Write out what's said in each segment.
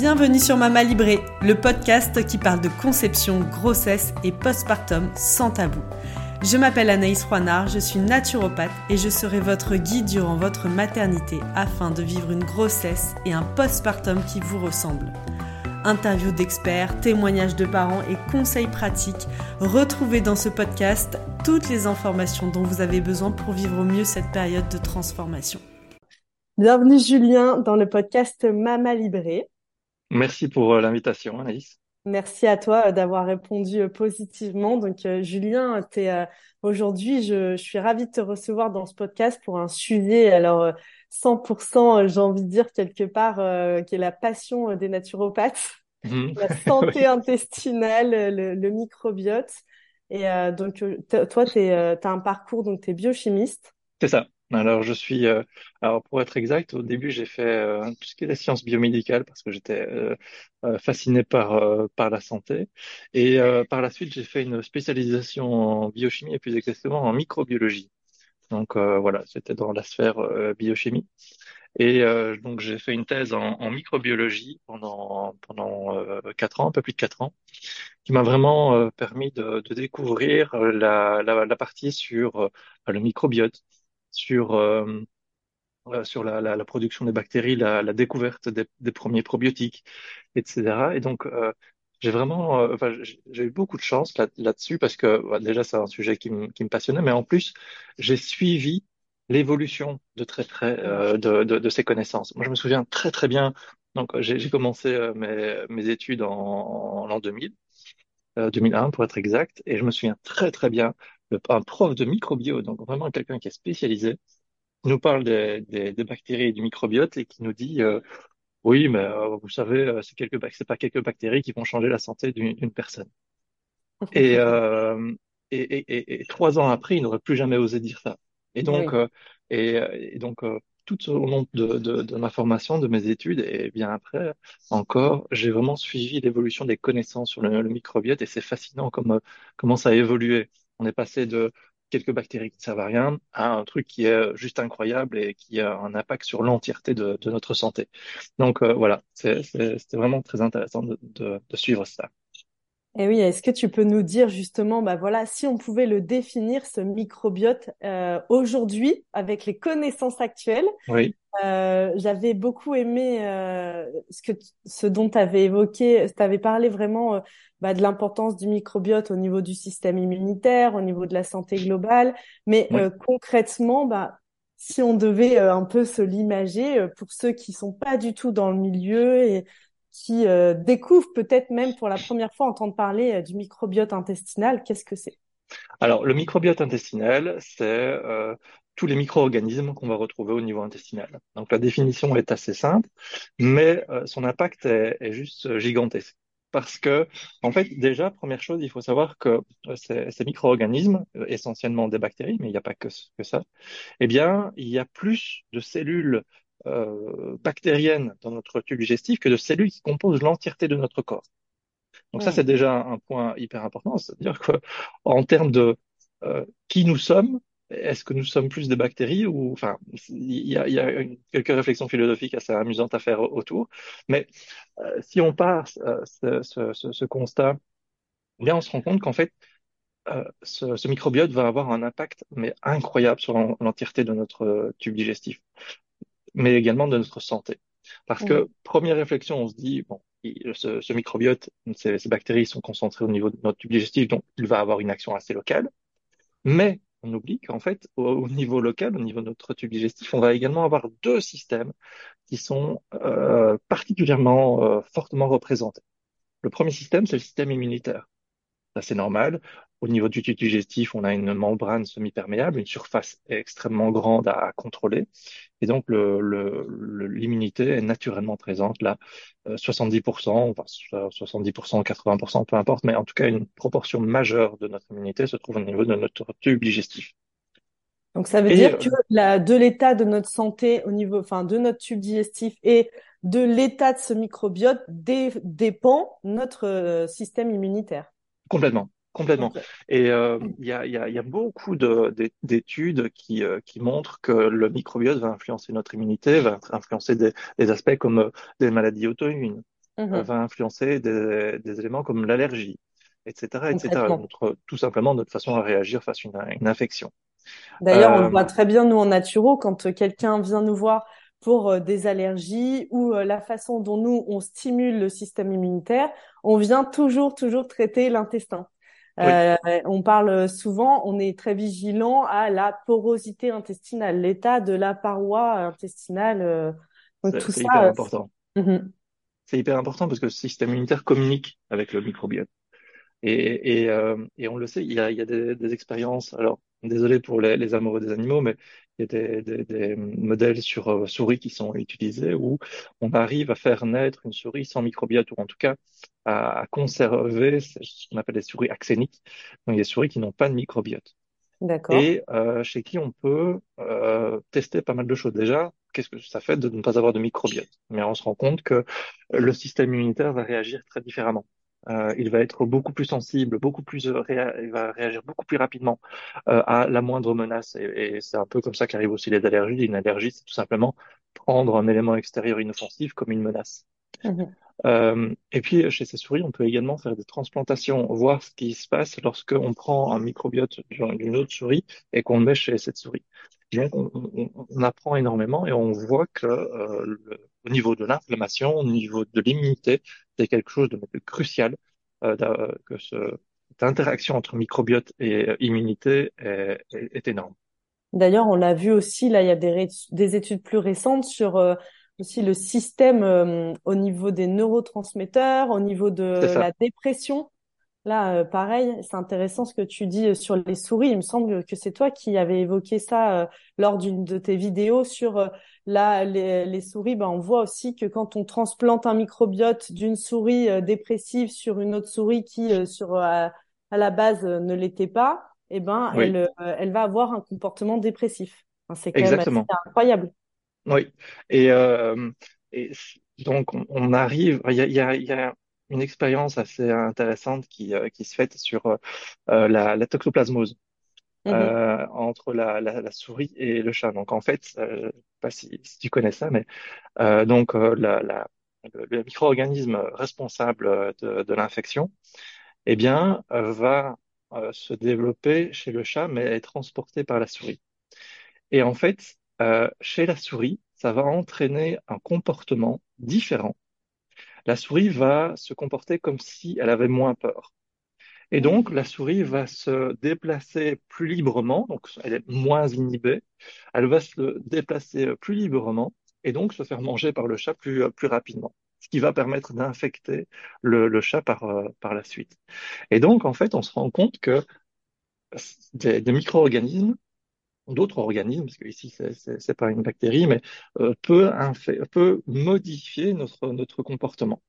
Bienvenue sur Mama Libré, le podcast qui parle de conception, grossesse et postpartum sans tabou. Je m'appelle Anaïs Roinard, je suis naturopathe et je serai votre guide durant votre maternité afin de vivre une grossesse et un postpartum qui vous ressemblent. Interviews d'experts, témoignages de parents et conseils pratiques, retrouvez dans ce podcast toutes les informations dont vous avez besoin pour vivre au mieux cette période de transformation. Bienvenue Julien dans le podcast Mama Libré. Merci pour euh, l'invitation, Anaïs. Merci à toi euh, d'avoir répondu euh, positivement. Donc, Julien, aujourd'hui, je, je, suis ravie de te recevoir dans ce podcast pour un sujet, alors 100%, j'ai envie de dire quelque part, qui est la passion des naturopathes, mmh. la santé intestinale, le, microbiote. Et donc, toi, tu as un parcours, donc tu es biochimiste. C'est ça. Alors, je suis, euh, alors pour être exact, au début, j'ai fait euh, tout ce qui est la science biomédicale parce que j'étais euh, fasciné par par la santé. Et par la suite, j'ai fait une spécialisation en biochimie et plus exactement en microbiologie. Donc voilà, c'était dans la sphère biochimie. Et donc j'ai fait une thèse en, en microbiologie pendant pendant quatre ans, un peu plus de quatre ans, qui m'a vraiment permis de, de découvrir la, la, la partie sur le microbiote sur, euh, euh, sur la, la, la, production des bactéries, la, la découverte des, des, premiers probiotiques, etc. Et donc, euh, j'ai vraiment, euh, enfin, j'ai eu beaucoup de chance là, là-dessus parce que bah, déjà, c'est un sujet qui, qui me passionnait, mais en plus, j'ai suivi l'évolution de très près euh, de, de, de, ces connaissances. Moi, je me souviens très très bien. Donc, j'ai commencé mes, mes études en, en l'an 2000, 2001 pour être exact, et je me souviens très très bien un prof de microbio, donc vraiment quelqu'un qui est spécialisé, nous parle des, des, des, bactéries et du microbiote et qui nous dit euh, oui, mais euh, vous savez, euh, c'est quelques c'est pas quelques bactéries qui vont changer la santé d'une personne. Et, euh, et, et, et, trois ans après, il n'aurait plus jamais osé dire ça. Et donc, et, et, donc tout au long de, de, de, ma formation, de mes études, et bien après encore, j'ai vraiment suivi l'évolution des connaissances sur le, le microbiote et c'est fascinant comme, comment ça a évolué. On est passé de quelques bactéries qui ne servent à rien à un truc qui est juste incroyable et qui a un impact sur l'entièreté de, notre santé. Donc euh, voilà, c'était vraiment très intéressant de, de, de suivre ça. Et oui, est-ce que tu peux nous dire justement, bah voilà, si on pouvait le définir, ce microbiote euh, aujourd'hui avec les connaissances actuelles. Oui. Euh, J'avais beaucoup aimé euh, ce que ce dont tu avais évoqué, tu avais parlé vraiment euh, bah, de l'importance du microbiote au niveau du système immunitaire, au niveau de la santé globale, mais euh, concrètement, bah si on devait un peu se l'imager pour ceux qui sont pas du tout dans le milieu et qui euh, découvrent peut-être même pour la première fois entendre parler euh, du microbiote intestinal. Qu'est-ce que c'est? Alors, le microbiote intestinal, c'est euh, tous les micro-organismes qu'on va retrouver au niveau intestinal. Donc, la définition est assez simple, mais euh, son impact est, juste gigantesque. Parce que, en fait, déjà, première chose, il faut savoir que ces, ces micro-organismes, essentiellement des bactéries, mais il n'y a pas que ça, eh bien, il y a plus de cellules euh, bactériennes dans notre tube digestif que de cellules qui composent l'entièreté de notre corps. Donc ça, c'est déjà un point hyper important, c'est-à-dire qu'en termes de euh, qui nous sommes, est-ce que nous sommes plus des bactéries ou enfin il y a, y a quelques réflexions philosophiques assez amusantes à faire autour, mais euh, si on part euh, ce, ce, ce, ce, constat, eh bien on se rend compte qu'en fait euh, ce, ce, microbiote va avoir un impact mais incroyable sur l'entièreté de notre tube digestif mais également de notre santé. Parce que, première réflexion, on se dit, bon, ce, ce microbiote, ces, ces, bactéries sont concentrées au niveau de notre tube digestif, donc il va avoir une action assez locale. Mais on oublie qu'en fait, au, au, niveau local, au niveau de notre tube digestif, on va également avoir deux systèmes qui sont euh, particulièrement euh, fortement représentés. Le premier système, c'est le système immunitaire. Ça, c'est normal. Au niveau du tube digestif, on a une membrane semi-perméable, une surface extrêmement grande à, contrôler. Et donc, l'immunité le, le, est naturellement présente là, 70%, euh, enfin 70%, 80%, peu importe, mais en tout cas, une proportion majeure de notre immunité se trouve au niveau de notre tube digestif. Donc, ça veut dire que la, de l'état de notre santé au niveau, enfin, de notre tube digestif et de l'état de ce microbiote dé, dépend notre euh, système immunitaire. Complètement. Complètement. Et euh, il y, a, y, a, y, a, beaucoup d'études qui, euh, qui montrent que le microbiote va influencer notre immunité, va influencer des, des aspects comme euh, des maladies auto-immunes, Mhm. va influencer des, des éléments comme l'allergie, etc., etc. Notre, tout simplement notre façon à réagir face à une, une infection. D'ailleurs, on le voit très bien, nous, en naturo, quand quelqu'un vient nous voir pour des allergies ou la façon dont nous, on stimule le système immunitaire, on vient toujours, toujours traiter l'intestin. Oui, Euh, on parle souvent, on est très vigilant à la porosité intestinale, l'état de la paroi intestinale. euh, donc c'est tout c'est hyper ça, important. euh, mhm, C'est hyper important parce que le système immunitaire communique avec le microbiote. Et, et, euh, et on le sait, il y a, il y a des, des expériences. Alors, désolé pour les, les amoureux des animaux, mais il y a des, des, des modèles sur euh, souris qui sont utilisés où on arrive à faire naître une souris sans microbiote, ou en tout cas à, à conserver ce qu'on appelle les souris axéniques, donc des souris qui n'ont pas de microbiote. d'accord. Et euh, chez qui on peut euh, tester pas mal de choses. Déjà, qu'est-ce que ça fait de ne pas avoir de microbiote? Mais on se rend compte que le système immunitaire va réagir très différemment. Euh, il va être beaucoup plus sensible, beaucoup plus euh, réa- il va réagir beaucoup plus rapidement euh, à la moindre menace. Et, et c'est un peu comme ça qu'arrivent aussi les allergies. Une allergie, c'est tout simplement prendre un élément extérieur inoffensif comme une menace. Euh, et puis, chez ces souris, on peut également faire des transplantations, voir ce qui se passe lorsque on prend un microbiote d'une autre souris et qu'on le met chez cette souris. Donc, on, on- on apprend énormément et on voit que le- au niveau de l'inflammation, au niveau de l'immunité, c'est quelque chose de, de crucial, euh, que ce, cette interaction entre microbiote et euh, immunité est, est- est énorme. D'ailleurs, on l'a vu aussi, là, il y a des, études plus récentes sur euh, aussi le système euh, au niveau des neurotransmetteurs, au niveau de la dépression. Là, euh, pareil, c'est intéressant ce que tu dis euh, sur les souris. Il me semble que c'est toi qui avais évoqué ça euh, lors d'une de tes vidéos sur euh, la, les, les souris. Ben, on voit aussi que quand on transplante un microbiote d'une souris euh, dépressive sur une autre souris qui, sur à, la base, ne l'était pas, eh ben, elle, Oui, elle va avoir un comportement dépressif. Enfin, c'est quand même exactement. incroyable. Oui, et, donc on, on arrive, il y a, y a, y a une expérience assez intéressante qui, euh, qui se fait sur euh, euh, la, la toxoplasmose euh, entre la, la, la souris et le chat. Donc en fait, euh, je sais pas si, si tu connais ça, mais euh, donc euh, la, la, le, le micro-organisme responsable de, de l'infection, eh bien, va euh, se développer chez le chat, mais est transporté par la souris. Et en fait, euh, chez la souris, ça va entraîner un comportement différent. La souris va se comporter comme si elle avait moins peur. Et donc, la souris va se déplacer plus librement, donc elle est moins inhibée, elle va se déplacer plus librement et donc se faire manger par le chat plus, plus rapidement, ce qui va permettre d'infecter le, chat par, euh, par la suite. Et donc, en fait, on se rend compte que des, des micro-organismes d'autres organismes, parce que ici c'est pas une bactérie, mais euh, peut, peut modifier notre notre comportement.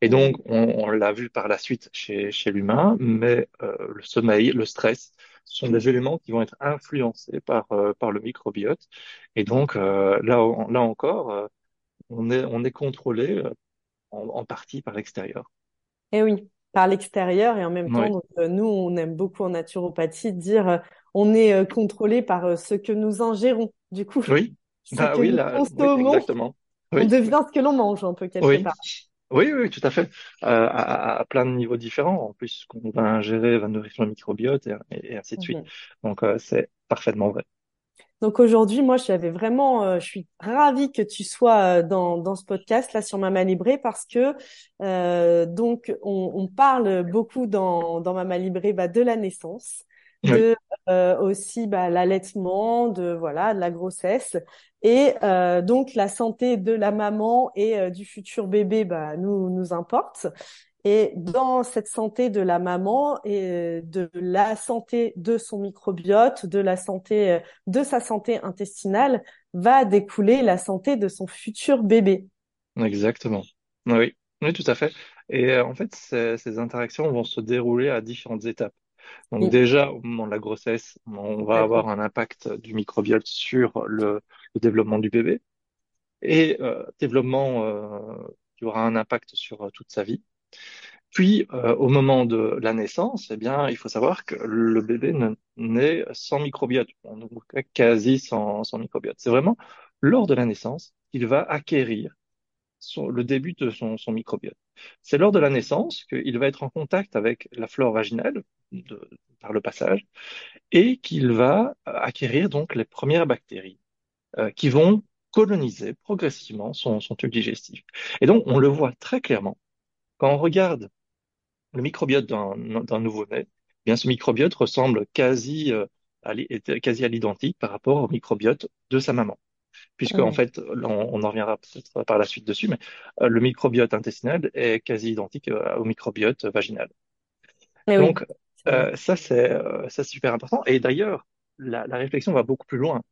Et donc on, on l'a vu par la suite chez chez l'humain, mais euh, le sommeil, le stress sont des éléments qui vont être influencés par euh, par le microbiote. Et donc euh, là là encore, euh, on est on est contrôlé euh, en, en partie par l'extérieur. Et oui, par l'extérieur et en même temps, Oui, donc, euh, nous, on aime beaucoup en naturopathie dire euh, on est euh, contrôlé par euh, ce que nous ingérons. Du coup, oui, bah oui là, oui exactement. on Oui, devient ce que l'on mange un peu quelque oui. part. Oui, oui, tout à fait. Euh, à, à plein de niveaux différents. En plus, ce qu'on va ingérer va nourrir le microbiote et, ainsi de suite. Mhm. Donc, euh, c'est parfaitement vrai. Donc aujourd'hui, moi, j'avais vraiment, euh, je suis ravie que tu sois dans, dans ce podcast là sur Mama Libré parce que donc on, on parle beaucoup dans, dans Mama Libré bah, de la naissance, de euh, aussi bah, l'allaitement, de voilà, de la grossesse et euh, donc la santé de la maman et euh, du futur bébé bah, nous nous importe. Et dans cette santé de la maman et de la santé de son microbiote, de la santé, euh, de sa santé intestinale, va découler la santé de son futur bébé. exactement. Oui, oui, tout à fait. Et euh, en fait, ces, ces interactions vont se dérouler à différentes étapes. Donc, Oui, déjà, au moment de la grossesse, on va avoir un impact du microbiote sur le, le développement du bébé et euh, développement euh, qui aura un impact sur euh, toute sa vie. Puis, euh, au moment de la naissance, eh bien, il faut savoir que le bébé naît sans microbiote, en tout cas quasi sans, sans microbiote. C'est vraiment lors de la naissance qu'il va acquérir le début de son, microbiote. C'est lors de la naissance qu'il va être en contact avec la flore vaginale par le passage et qu'il va acquérir donc les premières bactéries euh, qui vont coloniser progressivement son, tube digestif. Et donc, on le voit très clairement quand on regarde le microbiote d'un nouveau-né. eh Bien, ce microbiote ressemble euh, quasi à l'identique par rapport au microbiote de sa maman. Puisque, en fait, on, on en reviendra peut-être par la suite dessus, mais euh, le microbiote intestinal est quasi identique euh, au microbiote vaginal. Mais oui, Donc, euh, ça, c'est ça, super important. Et d'ailleurs, la, la réflexion va beaucoup plus loin.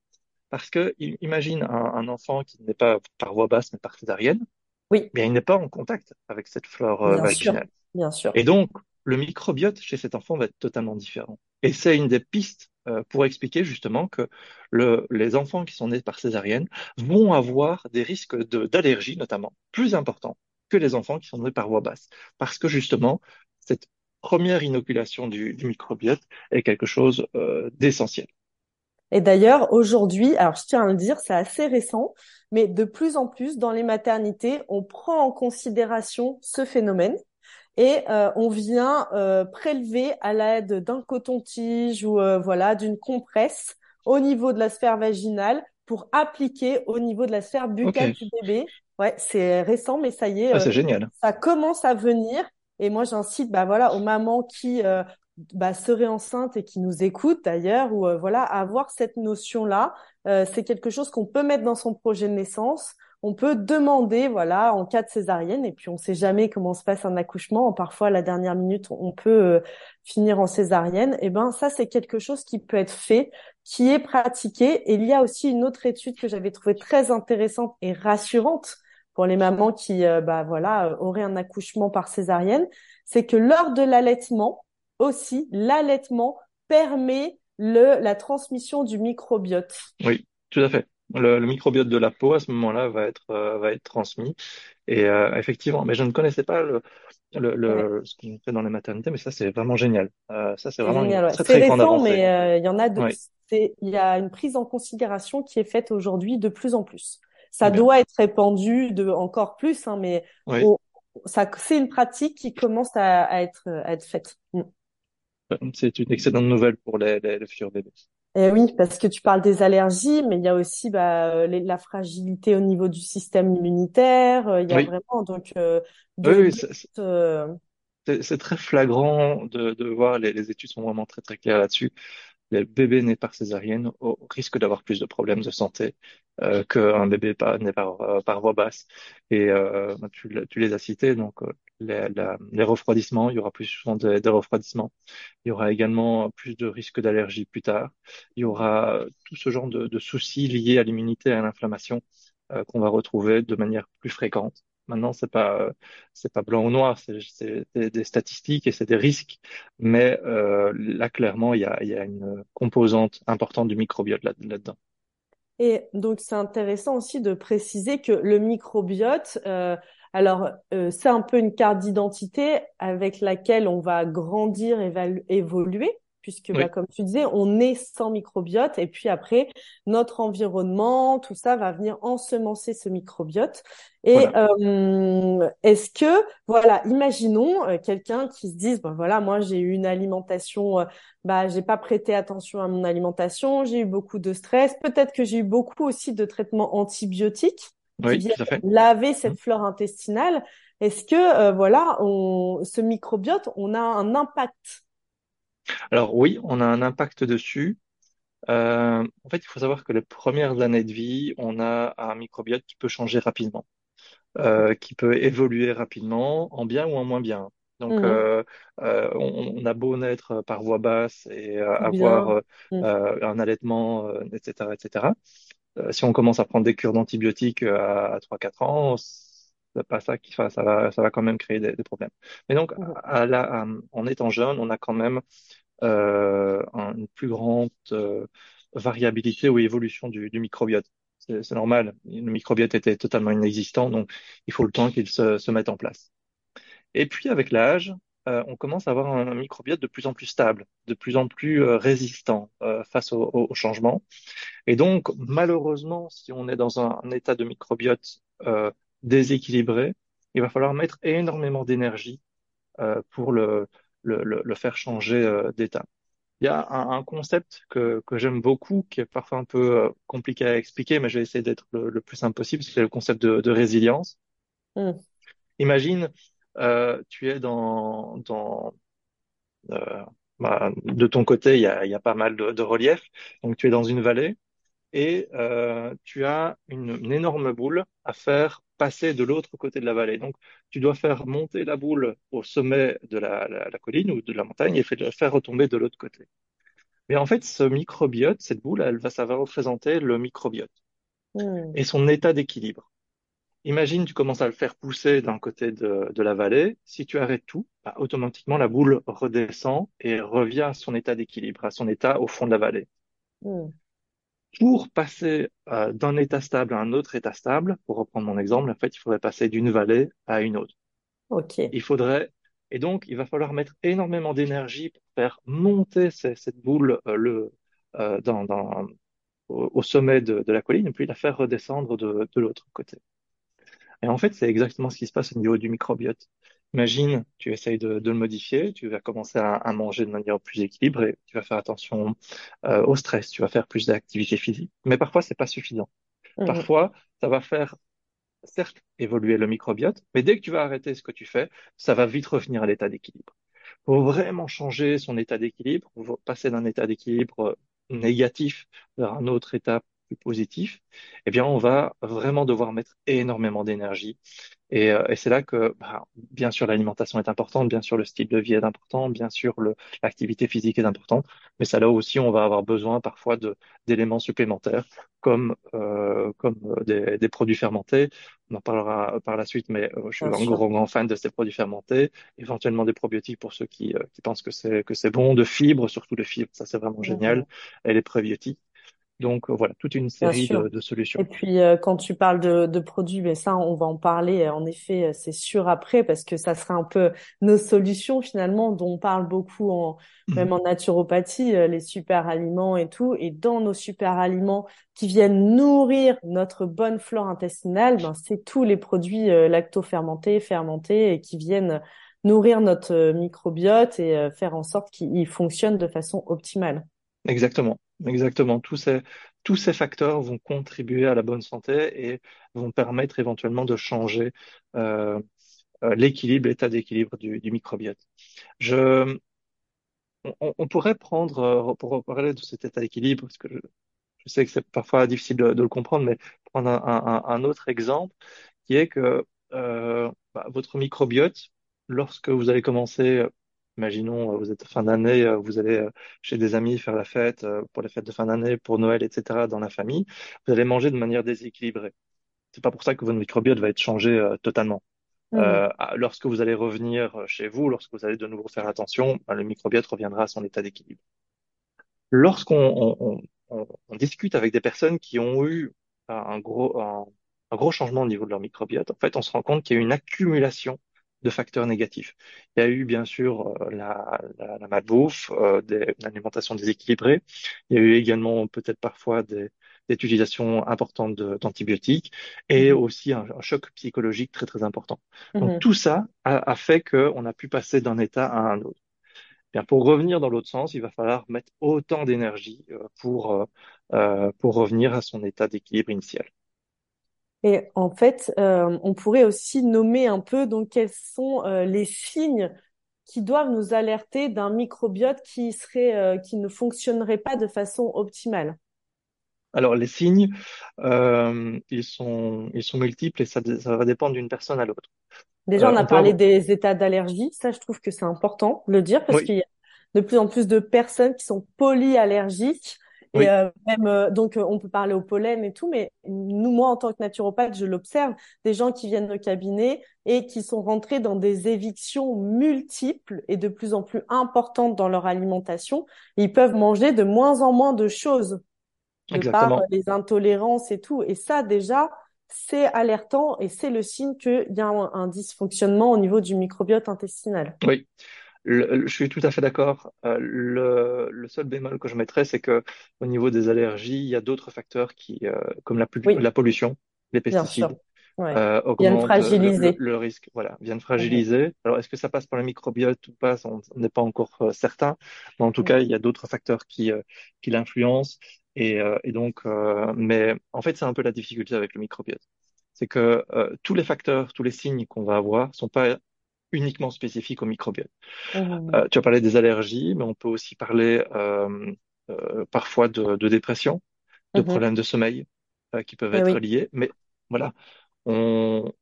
Parce que imagine un, un enfant qui n'est pas par voie basse, mais par césarienne, Oui, bien, il n'est pas en contact avec cette flore bien sûr, vaginale. bien sûr. Et donc, le microbiote chez cet enfant va être totalement différent. Et c'est une des pistes euh, pour expliquer justement que le, les enfants qui sont nés par césarienne vont avoir des risques d'allergie, notamment, plus importants que les enfants qui sont nés par voie basse. Parce que justement, cette première inoculation du, du microbiote est quelque chose euh, d'essentiel. Et d'ailleurs, aujourd'hui, alors je tiens à le dire, c'est assez récent, mais de plus en plus dans les maternités, on prend en considération ce phénomène et euh, on vient euh, prélever à l'aide d'un coton-tige ou euh, voilà d'une compresse au niveau de la sphère vaginale pour appliquer au niveau de la sphère buccale du bébé. Ouais, c'est récent, mais ça y est, ah, euh, c'est génial. ça commence à venir. Et moi, j'incite, bah voilà, aux mamans qui euh, bah, seraient enceintes et qui nous écoutent d'ailleurs, ou euh, voilà, avoir cette notion-là. Euh, c'est quelque chose qu'on peut mettre dans son projet de naissance. On peut demander, voilà, en cas de césarienne, et puis on sait jamais comment se passe un accouchement. Parfois, à la dernière minute, on peut euh, finir en césarienne. Et ben, ça, c'est quelque chose qui peut être fait, qui est pratiqué. Et il y a aussi une autre étude que j'avais trouvée très intéressante et rassurante pour les mamans qui, euh, bah voilà, auraient un accouchement par césarienne, c'est que lors de l'allaitement aussi, l'allaitement permet le la transmission du microbiote. Oui, tout à fait. Le, le microbiote de la peau à ce moment-là va être euh, va être transmis et euh, effectivement, mais je ne connaissais pas le, le, Ouais, le ce qu'on fait dans les maternités, mais ça c'est vraiment génial. Euh, ça c'est vraiment une génial. Ouais. très C'est très grande récent, avancée. mais euh, il y en a Oui, c'est, il y a une prise en considération qui est faite aujourd'hui de plus en plus. Ça bien. doit être répandu de encore plus, hein, mais Oui, on- ça, c'est une pratique qui commence à, à être à être faite. C'est une excellente nouvelle pour les, les, les futurs bébés. Eh oui, parce que tu parles des allergies, mais il y a aussi bah, euh, les- la fragilité au niveau du système immunitaire. euh, Il y a Oui, vraiment donc euh, oui, c'est très flagrant de, de voir les, les études sont vraiment très très claires là-dessus. Les bébés nés par césarienne risquent d'avoir plus de problèmes de santé euh, qu'un bébé pas, né par, euh, par voie basse. Et euh, tu, les as cités, donc euh, les, refroidissements, il y aura plus souvent des, refroidissements. Il y aura également plus de risques d'allergie plus tard. Il y aura tout ce genre de, soucis liés à l'immunité et à l'inflammation qu'on va retrouver de manière plus fréquente. Maintenant, c'est pas euh, c'est pas blanc ou noir, c'est des, statistiques et c'est des risques. Mais euh, là, clairement, il y a, y a une composante importante du microbiote là, là-dedans. Et donc, c'est intéressant aussi de préciser que le microbiote, euh, alors, c'est un peu une carte d'identité avec laquelle on va grandir, évoluer, puisque, bah, comme tu disais, on est sans microbiote, et puis après, notre environnement, tout ça va venir ensemencer ce microbiote. Et voilà. euh, est-ce que, voilà, imaginons euh, quelqu'un qui se dise, ben voilà, moi j'ai eu une alimentation euh, bah, j'ai pas prêté attention à mon alimentation, j'ai eu beaucoup de stress, peut-être que j'ai eu beaucoup aussi de traitements antibiotiques qui Oui, viennent tout à fait. laver cette flore intestinale. Est-ce que euh, voilà, on, ce microbiote, on a un impact? Alors oui, on a un impact dessus. Euh, en fait, il faut savoir que les premières années de vie, on a un microbiote qui peut changer rapidement. euh, qui peut évoluer rapidement, en bien ou en moins bien. Donc, Mhm. euh, euh, on, on a beau naître par voie basse et euh, avoir bien. euh, Mhm. euh, un allaitement, euh, etc., etc. euh, si on commence à prendre des cures d'antibiotiques euh, à, à 3-4 ans, c'est pas ça qui va, ça va, ça va quand même créer des, des problèmes. Mais donc, Mhm. à la, à- en étant jeune, on a quand même une plus grande euh, variabilité ou évolution du, du microbiote. C'est normal. Le microbiote était totalement inexistant, donc il faut le temps qu'il se, se mette en place. Et puis avec l'âge, euh, on commence à avoir un, microbiote de plus en plus stable, de plus en plus euh, résistant euh, face au, au, au changement. Et donc, malheureusement, si on est dans un, un état de microbiote euh, déséquilibré, il va falloir mettre énormément d'énergie euh, pour le, le, le, le faire changer euh, d'état. Il y a un, un concept que, que j'aime beaucoup, qui est parfois un peu euh, compliqué à expliquer, mais je vais essayer d'être le, le plus simple possible, c'est le concept de, de résilience. Mm. Imagine, euh, tu es dans, dans euh, bah, de ton côté, il y a, y a pas mal de, de relief, donc tu es dans une vallée et euh, tu as une, une énorme boule à faire passer de l'autre côté de la vallée. Donc, tu dois faire monter la boule au sommet de la, la, la colline ou de la montagne et faire faire retomber de l'autre côté. Mais en fait, ce microbiote, cette boule, elle va, ça va représenter le microbiote Mm. et son état d'équilibre. Imagine, tu commences à le faire pousser d'un côté de, de la vallée. Si tu arrêtes tout, bah, automatiquement, la boule redescend et revient à son état d'équilibre, à son état au fond de la vallée. Mm. Pour passer euh, d'un état stable à un autre état stable, pour reprendre mon exemple, en fait, il faudrait passer d'une vallée à une autre. Ok. Il faudrait, et donc, il va falloir mettre énormément d'énergie pour faire monter ce- cette boule euh, le, euh, dans, dans, au, au sommet de, de la colline, puis la faire redescendre de, de l'autre côté. Et en fait, c'est exactement ce qui se passe au niveau du microbiote. Imagine, tu essayes de, de le modifier, tu vas commencer à, à manger de manière plus équilibrée, tu vas faire attention euh, au stress, tu vas faire plus d'activité physique. Mais parfois, c'est pas suffisant. Mhm. Parfois, ça va faire certes évoluer le microbiote, mais dès que tu vas arrêter ce que tu fais, ça va vite revenir à l'état d'équilibre. Pour vraiment changer son état d'équilibre, passer d'un état d'équilibre négatif vers un autre état plus positif, eh bien, on va vraiment devoir mettre énormément d'énergie et, euh, et c'est là que, bah, bien sûr, l'alimentation est importante, bien sûr, le style de vie est important, bien sûr, l'activité physique est importante, mais c'est là aussi on va avoir besoin parfois d'éléments supplémentaires, comme, euh, comme euh, des, des produits fermentés. On en parlera par la suite, mais euh, je suis Bien un sûr. grand, grand fan de ces produits fermentés, éventuellement des probiotiques pour ceux qui, euh, qui pensent que c'est, que c'est bon, de fibres, surtout de fibres, ça c'est vraiment génial, et les prébiotiques. Donc euh, voilà, toute une série de, de Et solutions. puis, euh, quand tu parles de, de produits, mais ça, on va en parler, euh, en effet, euh, c'est sûr après, parce que ça sera un peu nos solutions, finalement, dont on parle beaucoup en, même en naturopathie, les super aliments et tout. Et dans nos super aliments qui viennent nourrir notre bonne flore intestinale, ben, c'est tous les produits lacto-fermentés, fermentés, et qui viennent nourrir notre microbiote et faire en sorte qu'il fonctionne de façon optimale. Exactement, exactement. Tous ces, tous ces facteurs vont contribuer à la bonne santé et vont permettre éventuellement de changer euh, euh, l'équilibre, l'état d'équilibre du, du microbiote. Je, on, on pourrait prendre, euh, pour parler de cet état d'équilibre, parce que je, sais que c'est parfois difficile de, de le comprendre, mais prendre un, un- un autre exemple qui est que euh, bah, votre microbiote, lorsque vous allez commencer, euh, imaginons, euh, vous êtes fin d'année, euh, vous allez euh, chez des amis faire la fête, pour les fêtes de fin d'année, pour Noël, etc., dans la famille, vous allez manger de manière déséquilibrée. C'est pas pour ça que votre microbiote va être changé euh, totalement. Euh, à- lorsque vous allez revenir chez vous, lorsque vous allez de nouveau faire attention, bah, le microbiote reviendra à son état d'équilibre. Lorsqu'on on, on- on- on discute avec des personnes qui ont eu un gros, un, un gros changement au niveau de leur microbiote, en fait, on se rend compte qu'il y a une accumulation de facteurs négatifs. Il y a eu bien sûr euh, la, la, la malbouffe, euh, des, une alimentation déséquilibrée. Il y a eu également peut-être parfois des, des utilisations importantes d'antibiotiques et Mhm. aussi un, un choc psychologique très très important. Donc Mhm. tout ça a, a fait qu'on a pu passer d'un état à un autre. Bien, pour revenir dans l'autre sens, il va falloir mettre autant d'énergie euh, pour, euh, pour revenir à son état d'équilibre initial. Et en fait, euh, on pourrait aussi nommer un peu donc quels sont euh, les signes qui doivent nous alerter d'un microbiote qui serait euh, qui ne fonctionnerait pas de façon optimale. Alors, les signes, euh, ils sont, ils sont multiples et ça, ça va dépendre d'une personne à l'autre. Déjà, Euh, on a on peut parlé des états d'allergie. Ça, je trouve que c'est important de le dire parce Oui, qu'il y a de plus en plus de personnes qui sont polyallergiques. Et oui, euh, même euh, donc euh, on peut parler au pollen et tout, mais nous, moi en tant que naturopathe, je l'observe, des gens qui viennent au cabinet et qui sont rentrés dans des évictions multiples et de plus en plus importantes dans leur alimentation. Ils peuvent manger de moins en moins de choses de par exactement. les intolérances et tout. Et ça, déjà, c'est alertant et c'est le signe qu'il y a un, un dysfonctionnement au niveau du microbiote intestinal. Oui, Le- le- je suis tout à fait d'accord. Euh, le, le seul bémol que je mettrais, c'est que au niveau des allergies, il y a d'autres facteurs qui, euh, comme la, Oui, la pollution, les pesticides. Ouais. euh, augmentent le, fragiliser. le risque, voilà, viennent fragiliser. Alors, est-ce que ça passe par le microbiote ou pas? On n'est pas encore euh, certain, mais en tout cas, il y a d'autres facteurs qui, euh, qui l'influencent. Et, euh, et donc, euh, mais en fait, c'est un peu la difficulté avec le microbiote. C'est que euh, tous les facteurs, tous les signes qu'on va avoir sont pas uniquement spécifiques au microbiote. Mhm. Euh, tu as parlé des allergies, mais on peut aussi parler euh, euh, parfois de, de dépression, de Mhm. problèmes de sommeil euh, qui peuvent Eh être oui. liés. Mais voilà, on,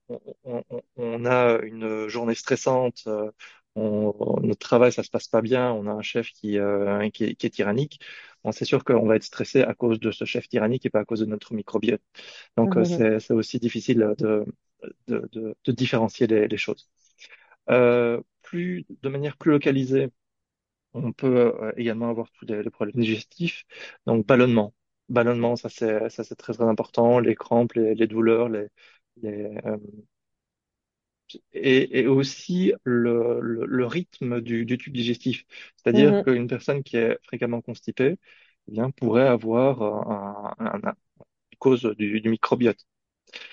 on, on- a une journée stressante, euh, on- notre travail, ça se passe pas bien, on a un chef qui, euh, qui est, qui est tyrannique. Bon, c'est sûr qu'on va être stressé à cause de ce chef tyrannique et pas à cause de notre microbiote. Donc, Mhm. c'est, c'est aussi difficile de, de, de, de différencier les, les choses. Euh, plus, de manière plus localisée, on peut euh, également avoir tous les, les problèmes digestifs. Donc, ballonnement. Ballonnement, ça c'est ça c'est très très important. Les crampes, les, les douleurs, les, les, euh, et, et aussi le, le, le rythme du, du tube digestif. C'est-à-dire Mhm. qu'une personne qui est fréquemment constipée, eh bien, pourrait avoir euh, un, un- un- une cause du, du microbiote.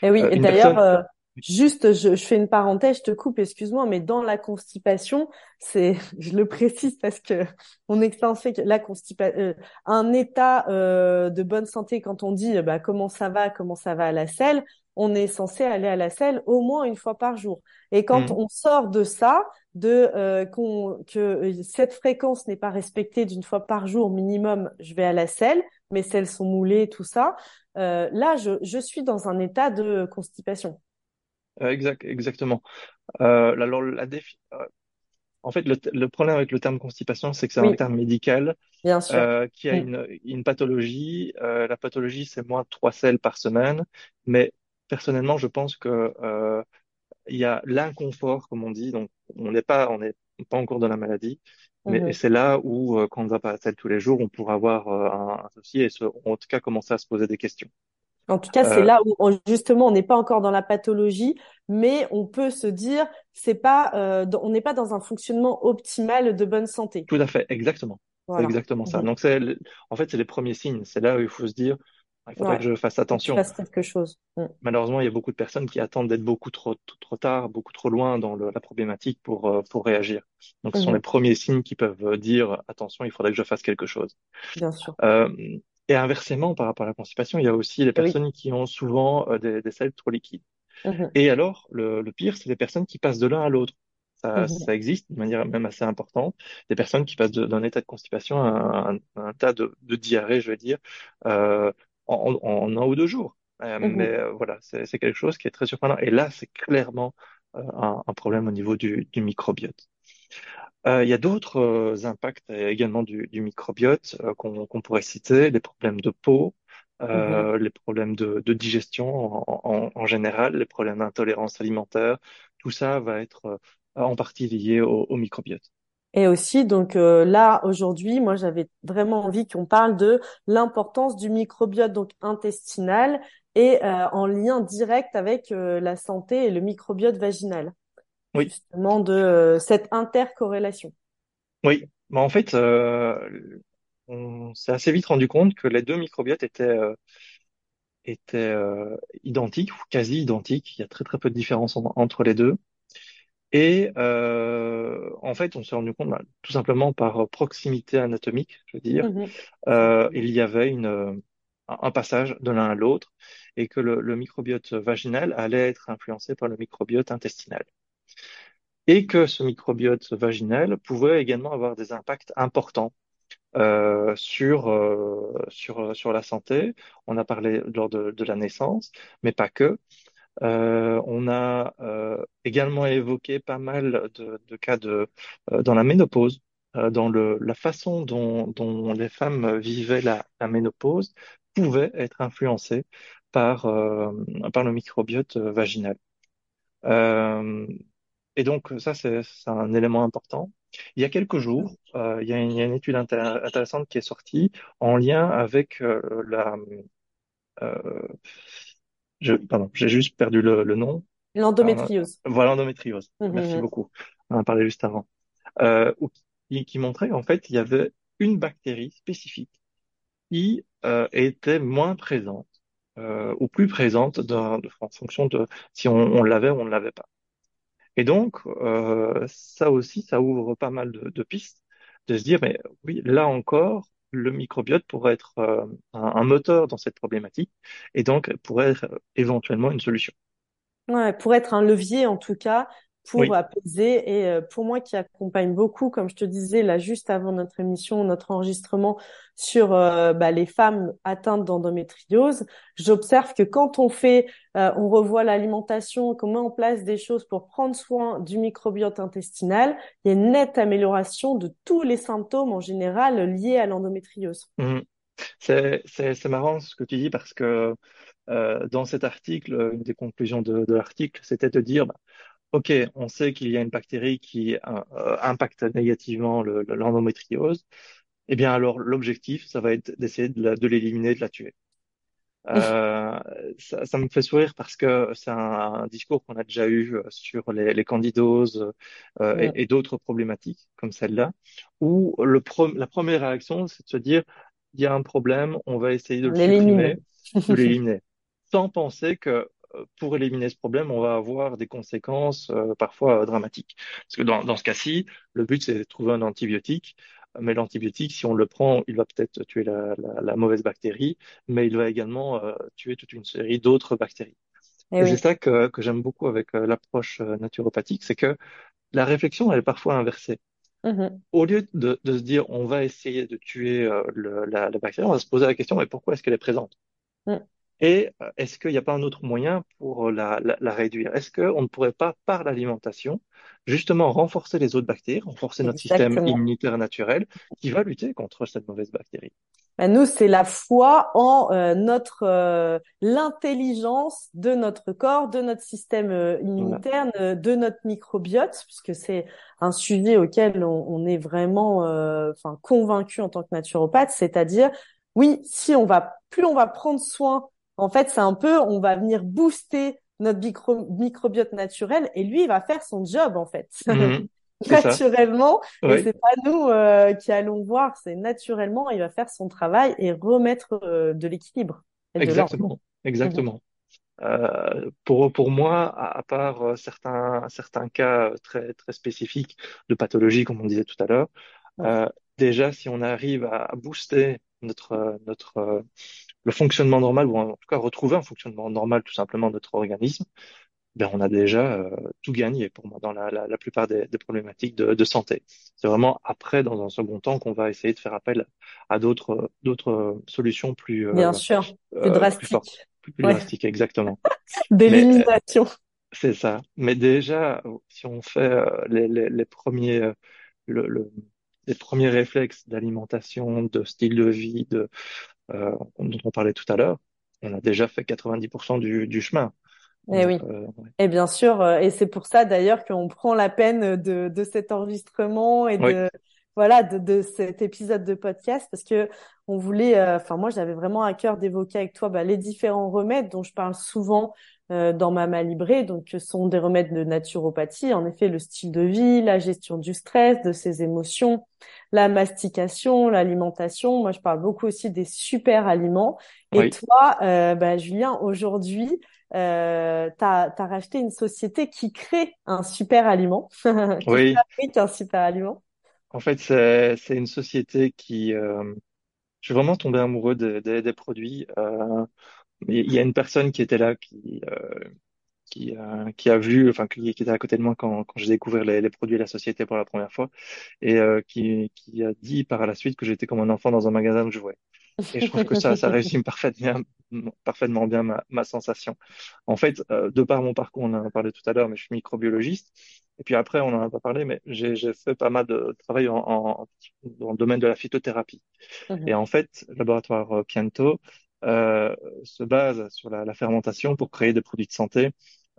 Et oui, Euh, et d'ailleurs, personne, juste, je, je fais une parenthèse, je te coupe, excuse-moi, mais dans la constipation, c'est, je le précise parce que mon expérience fait que la constipation, un état euh, de bonne santé, quand on dit euh, bah, comment ça va, comment ça va à la selle, on est censé aller à la selle au moins une fois par jour. Et quand Hmm, on sort de ça, de euh, qu'on, que euh, cette fréquence n'est pas respectée d'une fois par jour minimum, je vais à la selle, mes selles sont moulées, tout ça euh, là, je, je suis dans un état de constipation. Euh, exact, exactement. Euh, alors, la défi- euh, en fait, le, le problème avec le terme constipation, c'est que c'est un terme médical bien sûr. euh, qui a Mm. une, une pathologie. Euh, la pathologie, c'est moins trois selles par semaine. Mais personnellement, je pense que euh, il y a l'inconfort, comme on dit. Donc, on n'est pas, on n'est pas encore dans la maladie. Mais Mhm. c'est là où, euh, quand on ne va pas à la tous les jours, on pourra avoir euh, un, un souci et se, en tout cas commencer à se poser des questions. En tout cas, c'est Euh, là où on- justement on n'est pas encore dans la pathologie, mais on peut se dire c'est pas, euh, on n'est pas dans un fonctionnement optimal de bonne santé. Tout à fait, exactement. C'est Voilà. exactement ça. Donc, c'est, en fait, c'est les premiers signes. C'est là où il faut se dire, ah, il faudrait Ouais. que je fasse attention. fasses quelque chose. Mm. Malheureusement, il y a beaucoup de personnes qui attendent d'être beaucoup trop, trop, tard, beaucoup trop loin dans le- la problématique pour, euh, pour réagir. Donc, ce sont les Mhm. premiers signes qui peuvent dire, attention, il faudrait que je fasse quelque chose. Bien sûr. Euh, et inversement, par rapport à la constipation, il y a aussi les oui. personnes qui ont souvent euh, des, des selles trop liquides. Mhm. Et alors, le, le pire, c'est les personnes qui passent de l'un à l'autre. Ça, Mhm. ça existe de manière même assez importante. Des personnes qui passent d'un état de constipation à un, à un tas de, de diarrhée, je veux dire, euh, en, un ou deux jours. Euh, mais Mhm. euh, voilà, c'est quelque chose qui est très surprenant. Et là, c'est clairement un, un problème au niveau du, du microbiote. Euh, il y a d'autres euh, impacts euh, également du, du microbiote qu'on pourrait citer, les problèmes de peau, Mhm. euh, les problèmes de, de digestion en, en, en général, les problèmes d'intolérance alimentaire, tout ça va être en partie lié au, au microbiote. Et aussi, donc euh, là, aujourd'hui, moi, j'avais vraiment envie qu'on parle de l'importance du microbiote donc intestinal et euh, en lien direct avec la santé et le microbiote vaginal, Oui, justement de euh, cette intercorrélation. oui. Mais en fait, euh, on s'est assez vite rendu compte que les deux microbiotes étaient, euh, étaient euh, identiques ou quasi identiques. Il y a très très peu de différence en- entre les deux. Et euh, en fait, on s'est rendu compte, bah, tout simplement par proximité anatomique, je veux dire, Mhm. euh, il y avait une, un passage de l'un à l'autre et que le, le microbiote vaginal allait être influencé par le microbiote intestinal. Et que ce microbiote vaginal pouvait également avoir des impacts importants euh, sur, euh, sur, sur la santé. On a parlé lors de, de la naissance, mais pas que. Euh, on a également évoqué pas mal de, de cas de, dans la ménopause, dans le, la façon dont, dont les femmes vivaient la, la ménopause pouvait être influencée par, par le microbiote vaginal. Euh, et donc ça, c'est un élément important. Il y a quelques jours, euh, il y a une, il y a une étude intér- intéressante qui est sortie en lien avec euh, la... euh, je, pardon, j'ai juste perdu le, le nom Euh, L'endométriose. voilà, l'endométriose. Merci Mhm. beaucoup. On en a parlé juste avant. Euh, qui, qui montrait qu'en fait, il y avait une bactérie spécifique qui euh, était moins présente ou plus présente dans, en fonction de si on, on l'avait ou on ne l'avait pas. Et donc, euh, ça aussi, ça ouvre pas mal de, de, pistes de se dire, mais oui, là encore, le microbiote pourrait être euh, un, un, moteur dans cette problématique et donc pourrait être éventuellement une solution. Ouais, pour être un levier en tout cas pour apaiser et euh, pour moi qui accompagne beaucoup, comme je te disais là juste avant notre émission, notre enregistrement sur euh, bah, les femmes atteintes d'endométriose, j'observe que quand on fait, euh, on revoit l'alimentation, qu'on met en place des choses pour prendre soin du microbiote intestinal, il y a une nette amélioration de tous les symptômes en général liés à l'endométriose. Mmh. C'est marrant ce que tu dis parce que dans cet article, une des conclusions de, de l'article, c'était de dire bah, OK, on sait qu'il y a une bactérie qui euh, impacte négativement l'endométriose. Eh bien, alors, l'objectif, ça va être d'essayer de l'éliminer, de, la tuer. Euh, ça, ça, me fait sourire parce que c'est un, un, discours qu'on a déjà eu euh, sur les, les candidoses euh, et, et d'autres problématiques comme celle-là, où le la première réaction, c'est de se dire, il y a un problème, on va essayer de le supprimer, de l'éliminer, sans penser que pour éliminer ce problème, on va avoir des conséquences euh, parfois euh, dramatiques. Parce que dans, dans ce cas-ci, le but, c'est de trouver un antibiotique. Mais l'antibiotique, si on le prend, il va peut-être tuer la, la, la, mauvaise bactérie, mais il va également euh, tuer toute une série d'autres bactéries. Et, Et c'est ça que, que j'aime beaucoup avec l'approche naturopathique, c'est que la réflexion, elle est parfois inversée. Mmh. Au lieu de, de, se dire on va essayer de tuer le, la, la, bactérie, on va se poser la question mais pourquoi est-ce qu'elle est présente? Mmh. Et euh, est-ce qu'il n'y a pas un autre moyen pour la, la, la réduire? Est-ce qu'on ne pourrait pas, par l'alimentation, justement renforcer les autres bactéries, renforcer notre système immunitaire naturel qui va lutter contre cette mauvaise bactérie? Ben Nous, c'est la foi en euh, notre euh, l'intelligence de notre corps, de notre système euh, immunitaire, de notre microbiote, puisque c'est un sujet auquel on, on est vraiment enfin convaincu en tant que naturopathe, c'est-à-dire oui, si on va plus on va prendre soin en fait, c'est un peu, on va venir booster notre microbiote naturel et lui, il va faire son job, en fait. Mhm. naturellement. Et c'est pas nous euh, qui allons voir, c'est naturellement, il va faire son travail et remettre euh, de l'équilibre. Exactement, exactement. Euh, pour pour moi, à, à part certains certains cas très très spécifiques de pathologie, comme on disait tout à l'heure, déjà si on arrive à booster notre notre le fonctionnement normal, ou en tout cas retrouver un fonctionnement normal tout simplement de notre organisme, ben on a déjà euh, tout gagné pour moi dans la, la, la plupart des, des problématiques de, de santé. C'est vraiment après, dans un second temps, qu'on va essayer de faire appel à d'autres d'autres solutions plus euh, bien sûr plus euh, drastiques, plus, plus, ouais. drastiques exactement. D'élimination. C'est ça. Mais déjà, si on fait les, les, les premiers le, le, les premiers réflexes d'alimentation, de style de vie, de euh, dont on parlait tout à l'heure, on a déjà fait 90% du, du chemin. Et eh oui. Euh, ouais. Et bien sûr, euh, et c'est pour ça d'ailleurs qu'on prend la peine de, de cet enregistrement et de voilà de, de, cet épisode de podcast parce que on voulait, euh, enfin moi j'avais vraiment à cœur d'évoquer avec toi bah, les différents remèdes dont je parle souvent dans ma librée, donc ce sont des remèdes de naturopathie, en effet le style de vie, la gestion du stress, de ses émotions, la mastication, l'alimentation. Moi je parle beaucoup aussi des super aliments. Et oui. toi, euh, bah, Julien, aujourd'hui, euh, tu as, racheté une société qui crée un super aliment, qui oui. fabrique un super aliment. En fait, c'est une société qui... Euh, je suis vraiment tombé amoureux de, de, des produits. Euh, il y a une personne qui était là qui euh, qui, euh, qui a vu, enfin qui, était à côté de moi quand, quand j'ai découvert les, les, produits de la société pour la première fois et euh, qui, qui a dit par la suite que j'étais comme un enfant dans un magasin de jouets. Et je trouve que ça, ça résume parfaitement, parfaitement bien ma, ma sensation. En fait, euh, de par mon parcours, on en a parlé tout à l'heure, mais je suis microbiologiste. Et puis après, on n'en a pas parlé, mais j'ai fait pas mal de travail en, en, dans le domaine de la phytothérapie. Mmh. Et en fait, le laboratoire euh, Pianto euh, se base sur la, la, fermentation pour créer des produits de santé,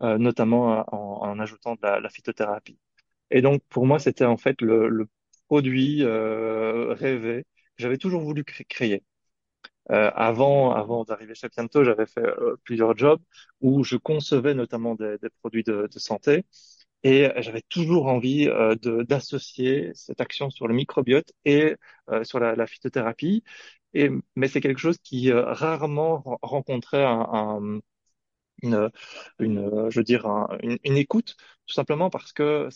euh, notamment en, en, ajoutant de la, la, phytothérapie. Et donc, pour moi, c'était en fait le, le produit euh, rêvé que j'avais toujours voulu créer. Euh, avant, avant d'arriver chez Pianto, j'avais fait euh, plusieurs jobs où je concevais notamment des, des produits de, de, santé et j'avais toujours envie euh, d'associer cette action sur le microbiote et sur la, la, phytothérapie Et, mais c'est quelque chose qui euh, rarement rencontrait un, un, une, une, je veux dire, une, une, écoute, tout simplement parce que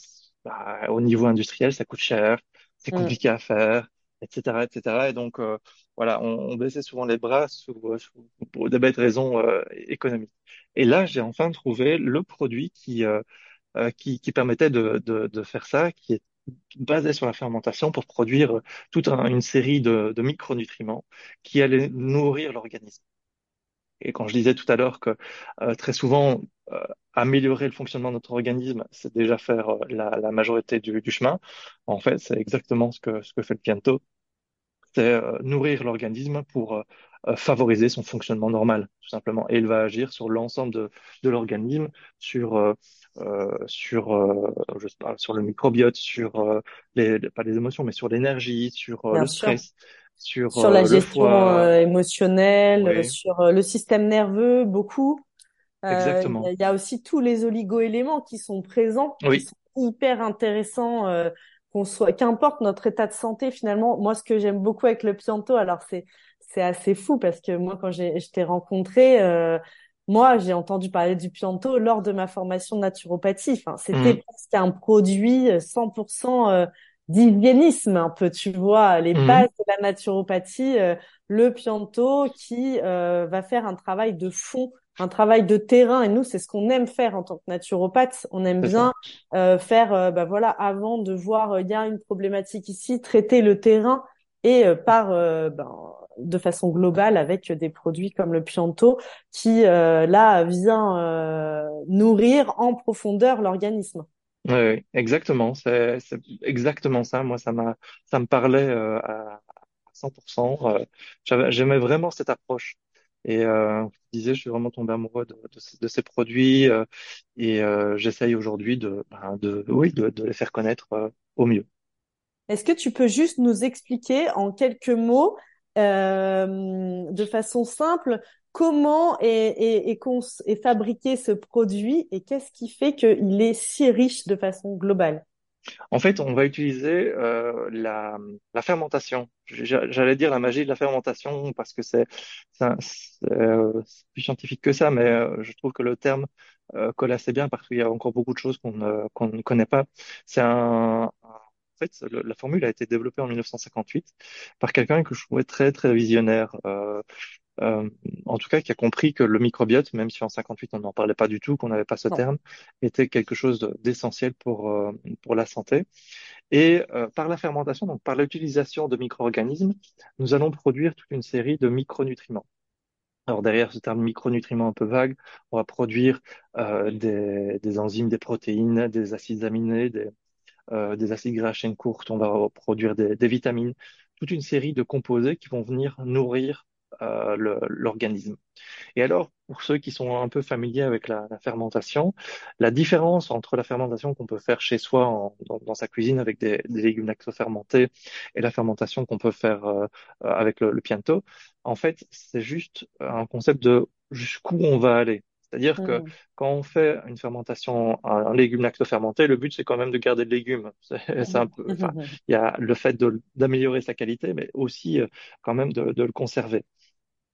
bah, au niveau industriel, ça coûte cher, c'est Mm. compliqué à faire, etc., etc. Et donc, euh, voilà, on, on baissait souvent les bras sous, sous- pour des bêtes raisons euh, économiques. Et là, j'ai enfin trouvé le produit qui, euh, euh, qui, qui permettait de, de, de faire ça, qui est basé sur la fermentation pour produire toute un- une série de, micronutriments qui allaient nourrir l'organisme. Et quand je disais tout à l'heure que euh, très souvent, euh, améliorer le fonctionnement de notre organisme, c'est déjà faire euh, la, majorité du, du chemin. En fait, c'est exactement ce que, ce que fait le Pianto, c'est euh, nourrir l'organisme pour euh, euh, favoriser son fonctionnement normal, tout simplement. Et il va agir sur l'ensemble de, de l'organisme, sur, euh, euh, sur, euh, je sais pas, sur le microbiote, sur euh, les, pas les émotions, mais sur l'énergie, sur euh, le sûr. stress, sur Sur la euh, gestion euh, émotionnelle, euh, Oui, sur euh, le système nerveux, beaucoup. Euh, Il y a, exactement. il y a aussi tous les oligo-éléments qui sont présents, qui sont hyper intéressants, euh, qu'on soit, qu'importe notre état de santé finalement. Moi, ce que j'aime beaucoup avec le Pianto, alors c'est c'est assez fou parce que moi, quand j'ai je t'ai rencontré, euh, moi, j'ai entendu parler du Pianto lors de ma formation de naturopathie. Enfin, c'était presque un produit euh, 100% euh, d'hygiénisme, un peu, tu vois, les bases Mhm. de la naturopathie, euh, le Pianto qui euh, va faire un travail de fond un travail de terrain et nous c'est ce qu'on aime faire en tant que naturopathe on aime bien euh, faire euh, bah voilà avant de voir euh, il y a une problématique ici traiter le terrain et euh, par euh, ben, de façon globale avec des produits comme le Pianto qui euh, là vient euh, nourrir en profondeur l'organisme Oui, exactement. C'est, exactement ça. Moi, ça m'a, ça me parlait euh, à 100%. Euh, j'avais, j'aimais vraiment cette approche. Et euh, je disais, je suis vraiment tombé amoureux de, de, ces de ces produits euh, et euh, j'essaye aujourd'hui de, ben, de, oui, de, de les faire connaître euh, au mieux. Est-ce que tu peux juste nous expliquer en quelques mots, de façon simple, comment est, fabriqué ce produit et qu'est-ce qui fait qu'il est si riche de façon globale? En fait, on va utiliser euh, la, fermentation. J'allais dire la magie de la fermentation parce que c'est euh, plus scientifique que ça, mais euh, je trouve que le terme euh, colle assez bien parce qu'il y a encore beaucoup de choses qu'on ne, connaît pas. C'est un, fait, le- la formule a été développée en 1958 par quelqu'un que je trouvais très très visionnaire. Euh, euh, en tout cas, qui a compris que le microbiote, même si en 58 on n'en parlait pas du tout, qu'on n'avait pas ce Non. terme, était quelque chose de- d'essentiel pour euh, pour la santé. Et euh, par la fermentation, donc par l'utilisation de micro-organismes, nous allons produire toute une série de micronutriments. Alors derrière ce terme micronutriments un peu vague, on va produire euh, des, des enzymes, des protéines, des acides aminés, des, euh, des acides gras à chaîne courte, on va produire des, vitamines, toute une série de composés qui vont venir nourrir euh, l'organisme. Et alors, pour ceux qui sont un peu familiers avec la, fermentation, la différence entre la fermentation qu'on peut faire chez soi en- dans, sa cuisine avec des, des légumes lactofermentés et la fermentation qu'on peut faire euh, avec le, le Piento, en fait, c'est juste un concept de jusqu'où on va aller. C'est-à-dire que Mhm. quand on fait une fermentation, un, un légume lactofermenté, le but c'est quand même de garder le légume. C'est c'est un peu, enfin, il y a le fait d'améliorer sa qualité, mais aussi euh, quand même de de le conserver.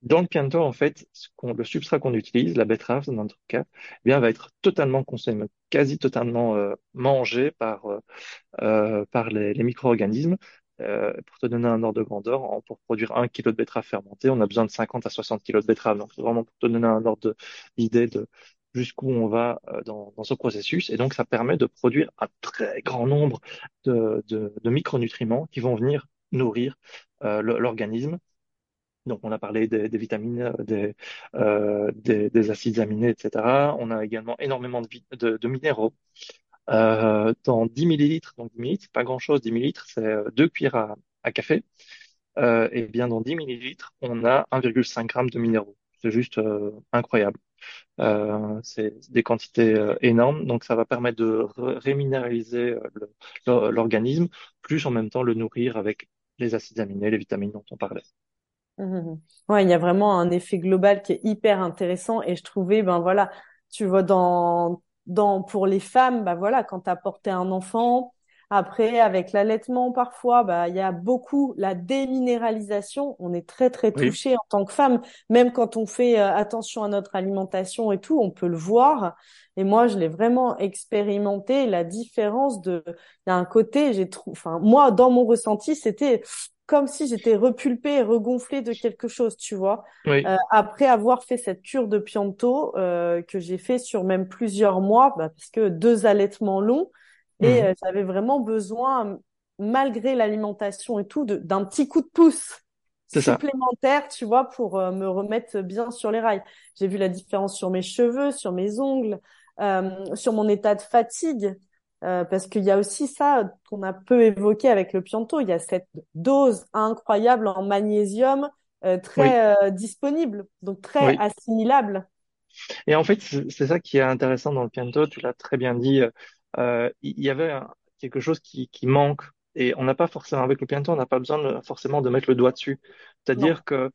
Dans le pianto, en fait, ce le substrat qu'on utilise, la betterave dans notre cas, eh bien, va être totalement consommé, quasi totalement euh, mangé par, euh, euh, par les, les micro-organismes. Euh, pour te donner un ordre de grandeur, pour produire un kilo de betterave fermentée, on a besoin de 50 à 60 kilos de betterave. Donc, vraiment pour te donner un ordre d'idée de jusqu'où on va euh, dans, ce processus. Et donc, ça permet de produire un très grand nombre de, micronutriments qui vont venir nourrir euh, l'organisme donc, on a parlé des, vitamines, des, des, des acides aminés, etc. On a également énormément de minéraux. Euh, dans 10 millilitres, donc 10 millilitres, pas grand-chose, 10 millilitres, c'est euh, deux cuillères à, café. Euh, et bien, dans 10 millilitres, on a 1,5 g de minéraux. C'est juste euh, incroyable. Euh, c'est des quantités euh, énormes, donc ça va permettre de réminéraliser euh, l'organisme, plus en même temps le nourrir avec les acides aminés, les vitamines dont on parlait. Mhm. Ouais, il y a vraiment un effet global qui est hyper intéressant et je trouvais, ben voilà, tu vois, dans, dans, pour les femmes, ben voilà, quand tu as porté un enfant, Après, avec l'allaitement, parfois, bah, il y a beaucoup la déminéralisation. On est très, très touché en tant que femme. Même quand on fait euh, attention à notre alimentation et tout, on peut le voir. Et moi, je l'ai vraiment expérimenté. La différence de, il y a un côté, j'ai trouvé, enfin, moi, dans mon ressenti, c'était comme si j'étais repulpée et regonflée de quelque chose, tu vois. Euh, après avoir fait cette cure de Pianto euh, que j'ai fait sur même plusieurs mois, bah, parce que deux allaitements longs, et mhm. euh, j'avais vraiment besoin, malgré l'alimentation et tout, d'un petit coup de pouce supplémentaire, tu vois, pour me remettre bien sur les rails. J'ai vu la différence sur mes cheveux, sur mes ongles, euh, sur mon état de fatigue. Euh, parce qu'il y a aussi ça qu'on a peu évoqué avec le pianto, il y a cette dose incroyable en magnésium euh, très euh, disponible, donc très assimilable. Et en fait, c'est ça qui est intéressant dans le pianto, tu l'as très bien dit, il y avait quelque chose qui, qui manque. Et on n'a pas forcément, avec le pianto, on n'a pas besoin forcément de mettre le doigt dessus. C'est-à-dire que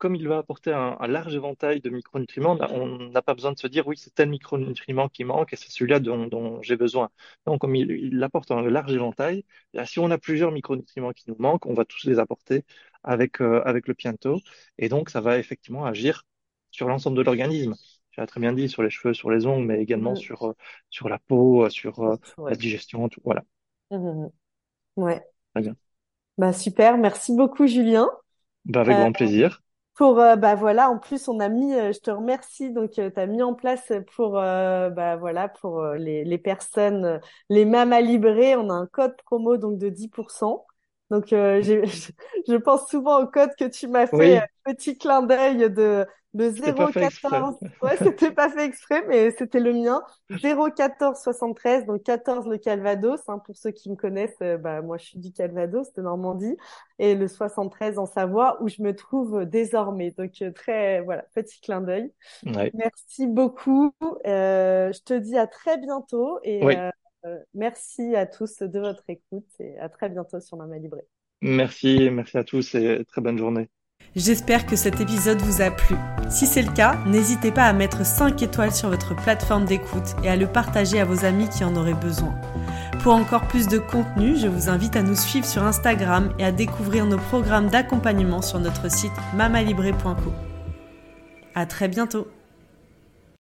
comme il va apporter un, large éventail de micronutriments, on n'a pas besoin de se dire oui, c'est tel micronutriment qui manque et c'est celui-là dont, j'ai besoin. Donc, comme il, apporte un large éventail, si on a plusieurs micronutriments qui nous manquent, on va tous les apporter avec, euh, avec le piento. Et donc, ça va effectivement agir sur l'ensemble de l'organisme. Tu as très bien dit sur les cheveux, sur les ongles, mais également sur, euh, sur la peau, euh, sur la digestion, tout. Voilà. Mmh, mmh, mmh. Ouais. Très bien. Bah, super. Merci beaucoup, Julien. Bah, avec grand plaisir pour euh, bah voilà en plus on a mis euh, je te remercie donc euh, tu as mis en place pour bah voilà pour les, les personnes les mamas librées on a un code promo donc de 10% donc je, je pense souvent au code que tu m'as fait petit clin d'œil de le 014, ouais, c'était pas fait exprès, mais c'était le mien. 014 73, donc 14 le Calvados. Hein, pour ceux qui me connaissent, euh, bah moi je suis du Calvados, de Normandie, et le 73 en Savoie où je me trouve désormais. Donc euh, très voilà, petit clin d'œil. Merci beaucoup. Euh, je te dis à très bientôt et euh, merci à tous de votre écoute et à très bientôt sur Mama Libré. Merci, merci à tous et très bonne journée. J'espère que cet épisode vous a plu. Si c'est le cas, n'hésitez pas à mettre 5 étoiles sur votre plateforme d'écoute et à le partager à vos amis qui en auraient besoin. Pour encore plus de contenu, je vous invite à nous suivre sur Instagram et à découvrir nos programmes d'accompagnement sur notre site mamalibré.co. À très bientôt!